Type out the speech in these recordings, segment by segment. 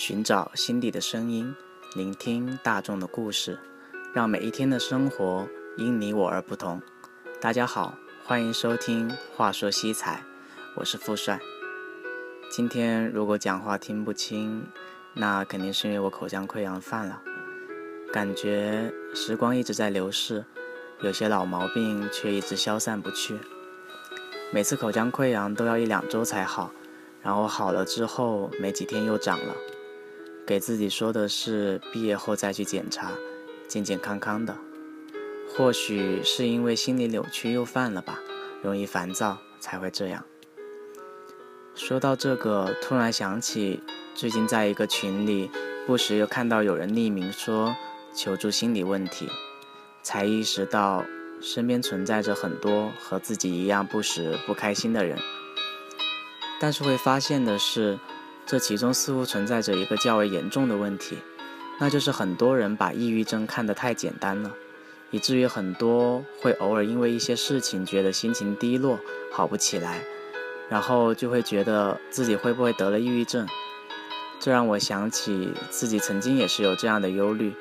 寻找心底的声音，聆听大众的故事，让每一天的生活因你我而不同。大家好，欢迎收听《话说西财》，我是富帅。今天如果讲话听不清，那肯定是因为我口腔溃疡犯了。感觉时光一直在流逝，有些老毛病却一直消散不去。每次口腔溃疡都要一两周才好，然后好了之后没几天又长了。给自己说的是毕业后再去检查，健健康康的。或许是因为心理扭曲又犯了吧，容易烦躁才会这样。说到这个，突然想起最近在一个群里，不时又看到有人匿名说求助心理问题，才意识到。身边存在着很多和自己一样不时不开心的人，但是会发现的是，这其中似乎存在着一个较为严重的问题，那就是很多人把抑郁症看得太简单了，以至于很多会偶尔因为一些事情觉得心情低落，好不起来，然后就会觉得自己会不会得了抑郁症，这让我想起自己曾经也是有这样的忧虑，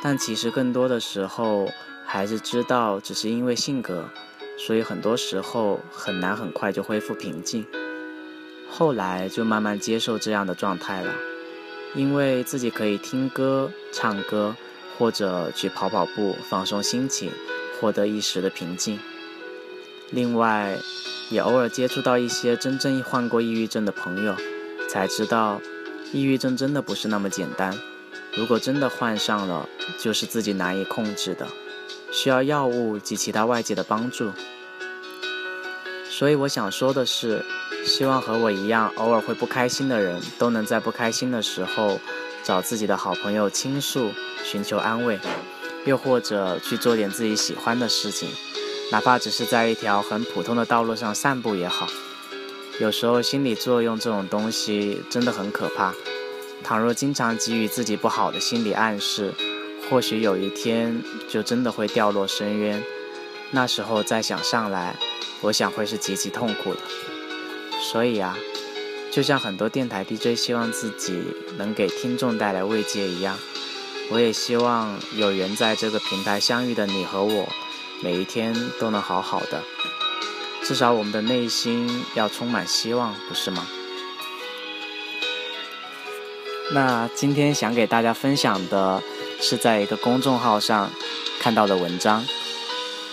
但其实更多的时候。还是知道，只是因为性格，所以很多时候很难很快就恢复平静。后来就慢慢接受这样的状态了，因为自己可以听歌、唱歌，或者去跑跑步，放松心情，获得一时的平静。另外，也偶尔接触到一些真正患过抑郁症的朋友，才知道，抑郁症真的不是那么简单。如果真的患上了，就是自己难以控制的。需要药物及其他外界的帮助，所以我想说的是，希望和我一样偶尔会不开心的人都能在不开心的时候找自己的好朋友倾诉，寻求安慰，又或者去做点自己喜欢的事情，哪怕只是在一条很普通的道路上散步也好。有时候心理作用这种东西真的很可怕，倘若经常给予自己不好的心理暗示。或许有一天就真的会掉落深渊，那时候再想上来，我想会是极其痛苦的。所以啊，就像很多电台 DJ 希望自己能给听众带来慰藉一样，我也希望有缘在这个平台相遇的你和我，每一天都能好好的。至少我们的内心要充满希望，不是吗？那今天想给大家分享的。是在一个公众号上看到的文章，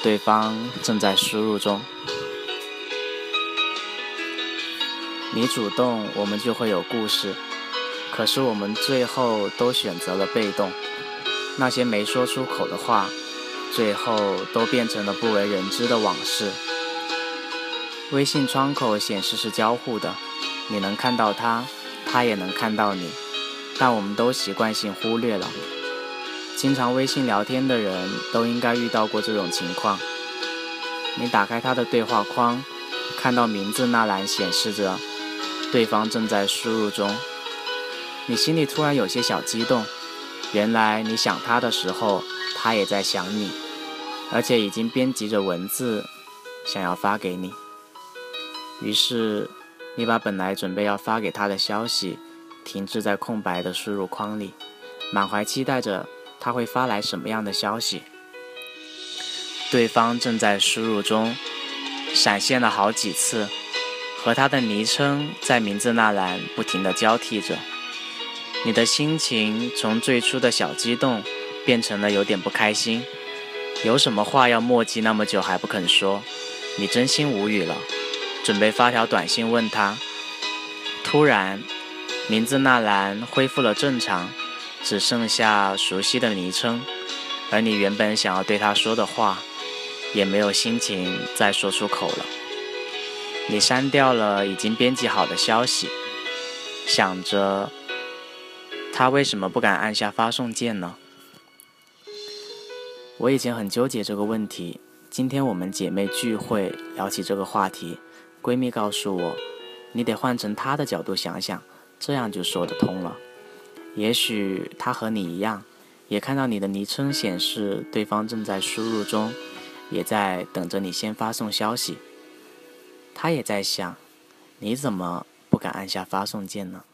对方正在输入中。你主动，我们就会有故事。可是我们最后都选择了被动，那些没说出口的话，最后都变成了不为人知的往事。微信窗口显示是交互的，你能看到他，他也能看到你，但我们都习惯性忽略了。经常微信聊天的人都应该遇到过这种情况。你打开他的对话框，看到名字那栏显示着对方正在输入中，你心里突然有些小激动。原来你想他的时候，他也在想你，而且已经编辑着文字想要发给你。于是你把本来准备要发给他的消息停滞在空白的输入框里，满怀期待着。他会发来什么样的消息？对方正在输入中，闪现了好几次，和他的昵称在名字那栏不停地交替着。你的心情从最初的小激动，变成了有点不开心。有什么话要墨迹那么久还不肯说？你真心无语了，准备发条短信问他。突然，名字那栏恢复了正常。只剩下熟悉的昵称，而你原本想要对他说的话，也没有心情再说出口了。你删掉了已经编辑好的消息，想着他为什么不敢按下发送键呢？我以前很纠结这个问题。今天我们姐妹聚会聊起这个话题，闺蜜告诉我，你得换成她的角度想想，这样就说得通了。也许他和你一样，也看到你的昵称显示对方正在输入中，也在等着你先发送消息。他也在想，你怎么不敢按下发送键呢？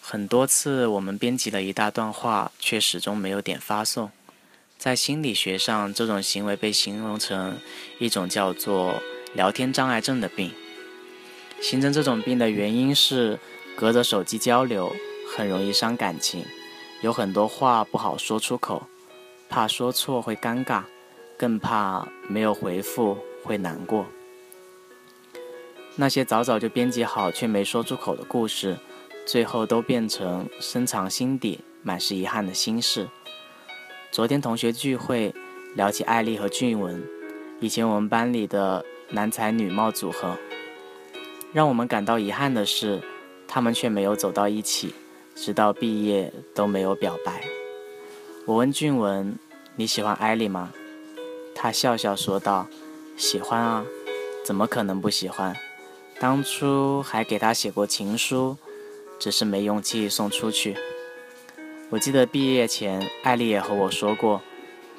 很多次我们编辑了一大段话，却始终没有点发送。在心理学上，这种行为被形容成一种叫做聊天障碍症的病。形成这种病的原因是，隔着手机交流很容易伤感情，有很多话不好说出口，怕说错会尴尬，更怕没有回复会难过。那些早早就编辑好却没说出口的故事。最后都变成深藏心底、满是遗憾的心事。昨天同学聚会聊起艾丽和俊文，以前我们班里的男才女貌组合。让我们感到遗憾的是，他们却没有走到一起，直到毕业都没有表白。我问俊文：“你喜欢艾丽吗？”他笑笑说道：“喜欢啊，怎么可能不喜欢？当初还给他写过情书。”只是没勇气送出去。我记得毕业前，艾丽也和我说过，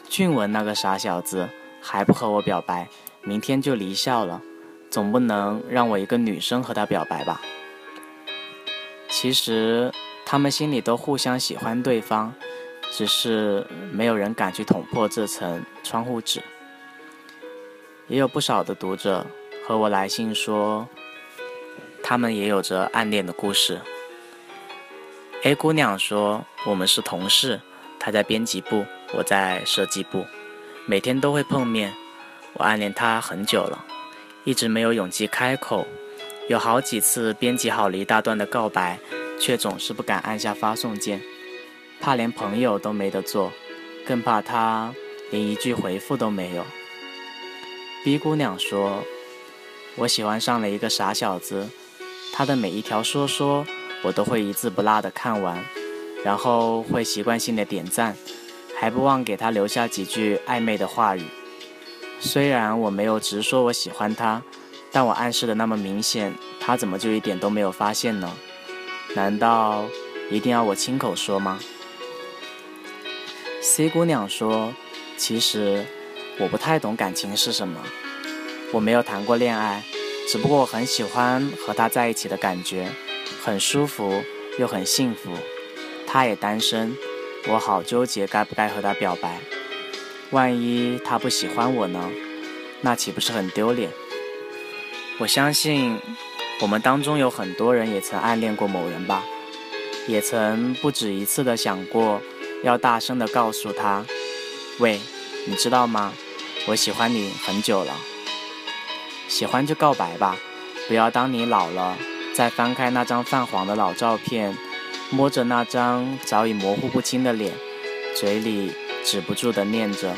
俊文那个傻小子还不和我表白，明天就离校了，总不能让我一个女生和他表白吧？其实他们心里都互相喜欢对方，只是没有人敢去捅破这层窗户纸。也有不少的读者和我来信说，他们也有着暗恋的故事。A 姑娘说：“我们是同事，她在编辑部，我在设计部，每天都会碰面。我暗恋她很久了，一直没有勇气开口。有好几次编辑好了一大段的告白，却总是不敢按下发送键，怕连朋友都没得做，更怕她连一句回复都没有。”B 姑娘说：“我喜欢上了一个傻小子，他的每一条说说。”我都会一字不落的看完，然后会习惯性的点赞，还不忘给他留下几句暧昧的话语。虽然我没有直说我喜欢他，但我暗示的那么明显，他怎么就一点都没有发现呢？难道一定要我亲口说吗？C 姑娘说：“其实我不太懂感情是什么，我没有谈过恋爱，只不过我很喜欢和他在一起的感觉。”很舒服又很幸福，他也单身，我好纠结该不该和他表白。万一他不喜欢我呢？那岂不是很丢脸？我相信我们当中有很多人也曾暗恋过某人吧，也曾不止一次的想过要大声的告诉他：“喂，你知道吗？我喜欢你很久了。”喜欢就告白吧，不要当你老了。再翻开那张泛黄的老照片，摸着那张早已模糊不清的脸，嘴里止不住地念着：“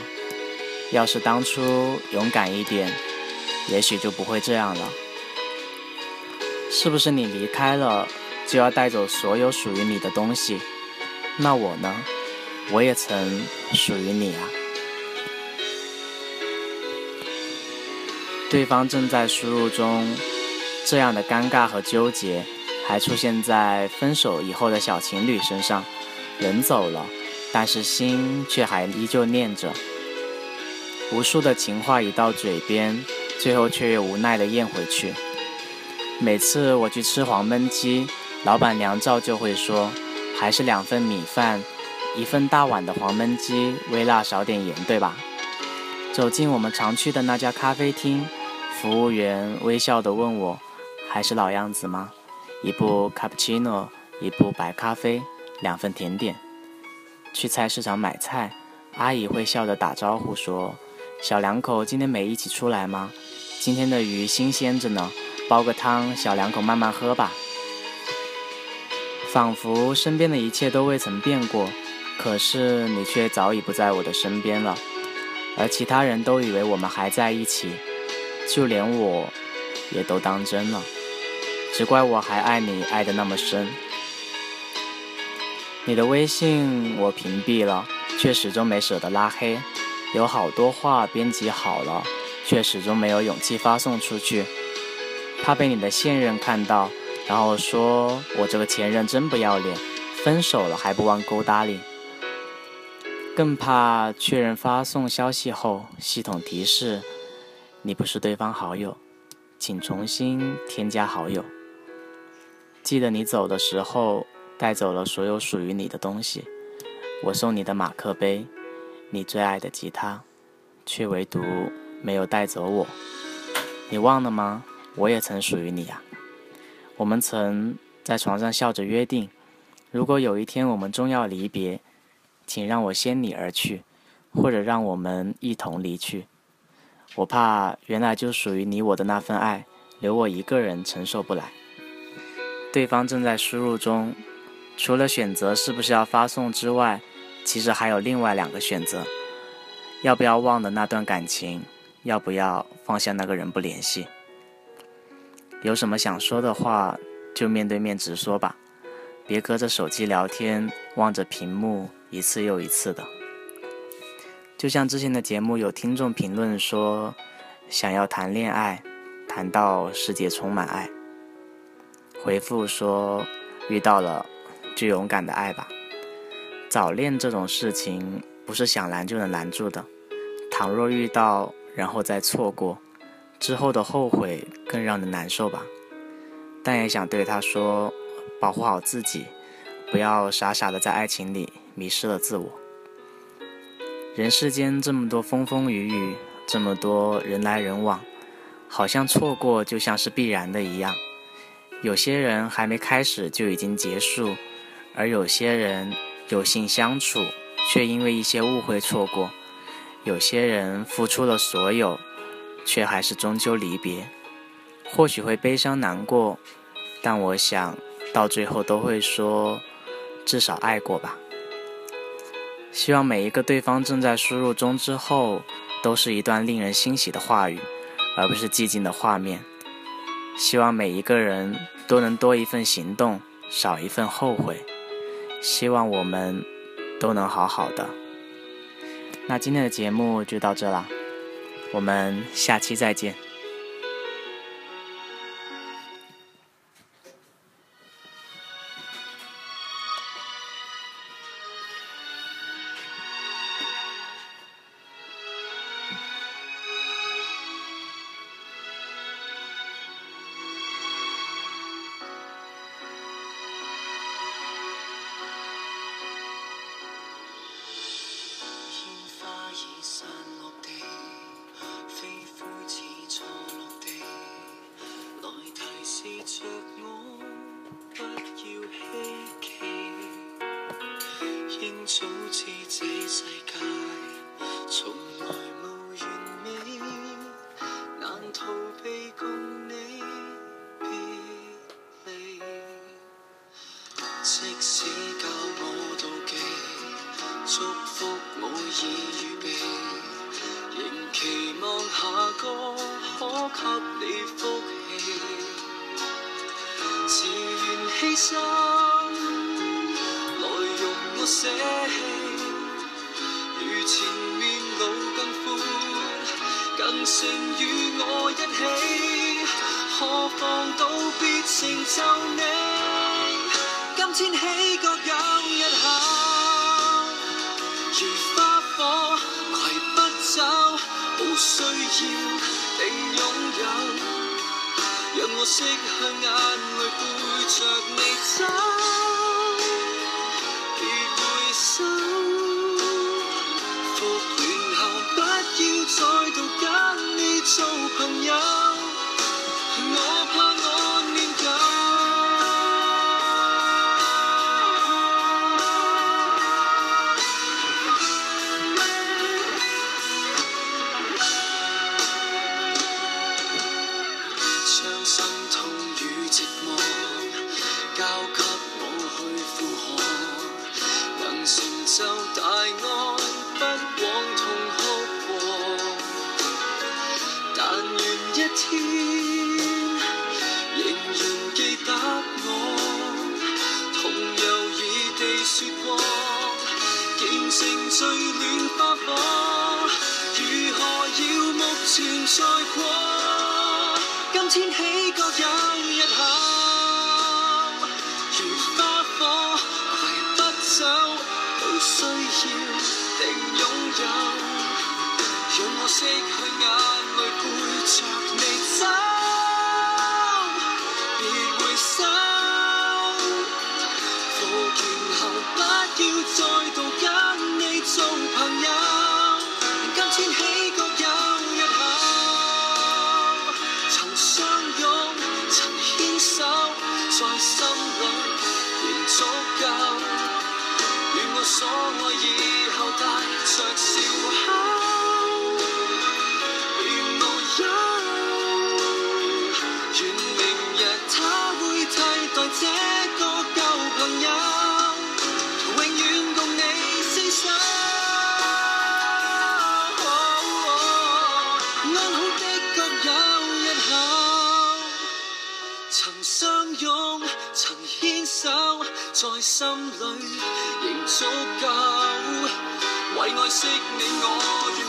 要是当初勇敢一点，也许就不会这样了。”是不是你离开了，就要带走所有属于你的东西？那我呢？我也曾属于你啊。对方正在输入中。这样的尴尬和纠结，还出现在分手以后的小情侣身上。人走了，但是心却还依旧念着。无数的情话已到嘴边，最后却又无奈的咽回去。每次我去吃黄焖鸡，老板娘照旧会说：“还是两份米饭，一份大碗的黄焖鸡，微辣少点盐，对吧？”走进我们常去的那家咖啡厅，服务员微笑地问我。还是老样子吗？一部卡布奇诺，一部白咖啡，两份甜点。去菜市场买菜，阿姨会笑着打招呼说：“小两口今天没一起出来吗？今天的鱼新鲜着呢，煲个汤，小两口慢慢喝吧。”仿佛身边的一切都未曾变过，可是你却早已不在我的身边了，而其他人都以为我们还在一起，就连我也都当真了。只怪我还爱你，爱得那么深。你的微信我屏蔽了，却始终没舍得拉黑。有好多话编辑好了，却始终没有勇气发送出去，怕被你的现任看到，然后说我这个前任真不要脸，分手了还不忘勾搭你。更怕确认发送消息后，系统提示你不是对方好友，请重新添加好友。记得你走的时候，带走了所有属于你的东西。我送你的马克杯，你最爱的吉他，却唯独没有带走我。你忘了吗？我也曾属于你呀。我们曾在床上笑着约定，如果有一天我们终要离别，请让我先你而去，或者让我们一同离去。我怕原来就属于你我的那份爱，留我一个人承受不来。对方正在输入中。除了选择是不是要发送之外，其实还有另外两个选择：要不要忘了那段感情，要不要放下那个人不联系。有什么想说的话，就面对面直说吧，别隔着手机聊天，望着屏幕一次又一次的。就像之前的节目，有听众评论说，想要谈恋爱，谈到世界充满爱。回复说，遇到了。就勇敢的爱吧。早恋这种事情不是想拦就能拦住的。倘若遇到，然后再错过，之后的后悔更让人难受吧。但也想对他说，保护好自己，不要傻傻的在爱情里迷失了自我。人世间这么多风风雨雨，这么多人来人往，好像错过就像是必然的一样。有些人还没开始就已经结束。而有些人有幸相处，却因为一些误会错过；有些人付出了所有，却还是终究离别。或许会悲伤难过，但我想到最后都会说，至少爱过吧。希望每一个对方正在输入中之后，都是一段令人欣喜的话语，而不是寂静的画面。希望每一个人都能多一份行动，少一份后悔。希望我们都能好好的。那今天的节目就到这了，我们下期再见。早知这世界从来无完美难逃避共你别离即使教我妒忌祝福我已预备仍期望下个可给你福气自愿牺牲来用我舍更胜与我一起，何妨道别成就你？今天起各有一口，如花火携不走，无需要定拥有。让我拭去眼泪，背着你。走，天仍然记得我同游异地说过见证最暖花火如何要目前再过今天起各有日后如花火携不走无需要定拥有让我拭去眼泪你心里仍足够为爱惜你我愿